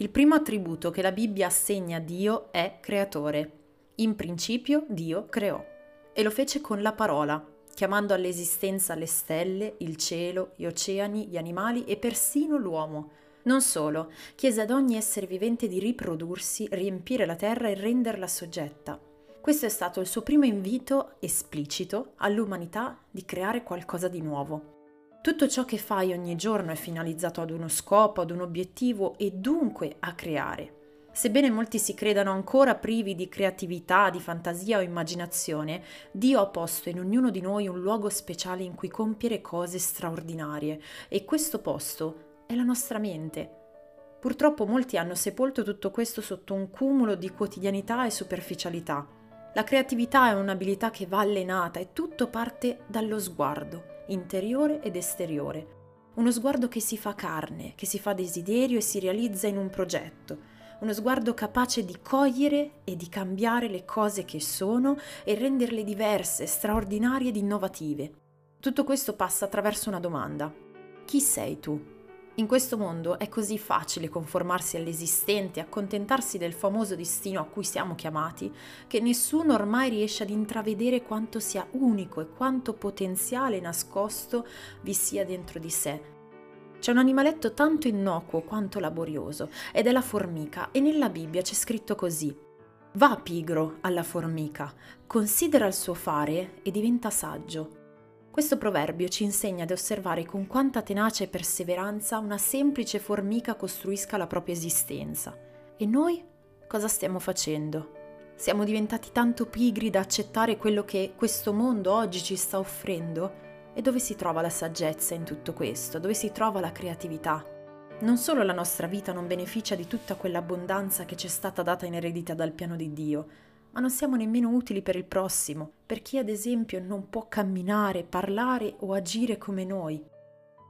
Il primo attributo che la Bibbia assegna a Dio è creatore. In principio Dio creò e lo fece con la parola, chiamando all'esistenza le stelle, il cielo, gli oceani, gli animali e persino l'uomo. Non solo, chiese ad ogni essere vivente di riprodursi, riempire la terra e renderla soggetta. Questo è stato il suo primo invito esplicito all'umanità di creare qualcosa di nuovo. Tutto ciò che fai ogni giorno è finalizzato ad uno scopo, ad un obiettivo e dunque a creare. Sebbene molti si credano ancora privi di creatività, di fantasia o immaginazione, Dio ha posto in ognuno di noi un luogo speciale in cui compiere cose straordinarie e questo posto è la nostra mente. Purtroppo molti hanno sepolto tutto questo sotto un cumulo di quotidianità e superficialità. La creatività è un'abilità che va allenata e tutto parte dallo sguardo interiore ed esteriore. Uno sguardo che si fa carne, che si fa desiderio e si realizza in un progetto. Uno sguardo capace di cogliere e di cambiare le cose che sono e renderle diverse, straordinarie ed innovative. Tutto questo passa attraverso una domanda. Chi sei tu? In questo mondo è così facile conformarsi all'esistente, accontentarsi del famoso destino a cui siamo chiamati, che nessuno ormai riesce ad intravedere quanto sia unico e quanto potenziale nascosto vi sia dentro di sé. C'è un animaletto tanto innocuo quanto laborioso, ed è la formica, e nella Bibbia c'è scritto così. Va pigro alla formica, considera il suo fare e diventa saggio. Questo proverbio ci insegna ad osservare con quanta tenacia e perseveranza una semplice formica costruisca la propria esistenza. E noi cosa stiamo facendo? Siamo diventati tanto pigri da accettare quello che questo mondo oggi ci sta offrendo? E dove si trova la saggezza in tutto questo? Dove si trova la creatività? Non solo la nostra vita non beneficia di tutta quell'abbondanza che ci è stata data in eredità dal piano di Dio, ma non siamo nemmeno utili per il prossimo, per chi ad esempio non può camminare, parlare o agire come noi.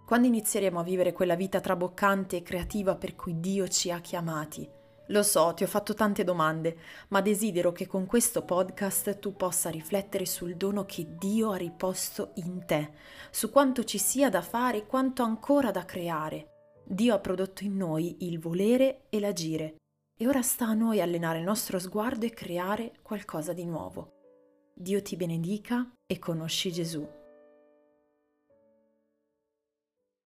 Quando inizieremo a vivere quella vita traboccante e creativa per cui Dio ci ha chiamati? Lo so, ti ho fatto tante domande, ma desidero che con questo podcast tu possa riflettere sul dono che Dio ha riposto in te, su quanto ci sia da fare e quanto ancora da creare. Dio ha prodotto in noi il volere e l'agire e ora sta a noi allenare il nostro sguardo e creare qualcosa di nuovo. Dio ti benedica e conosci Gesù.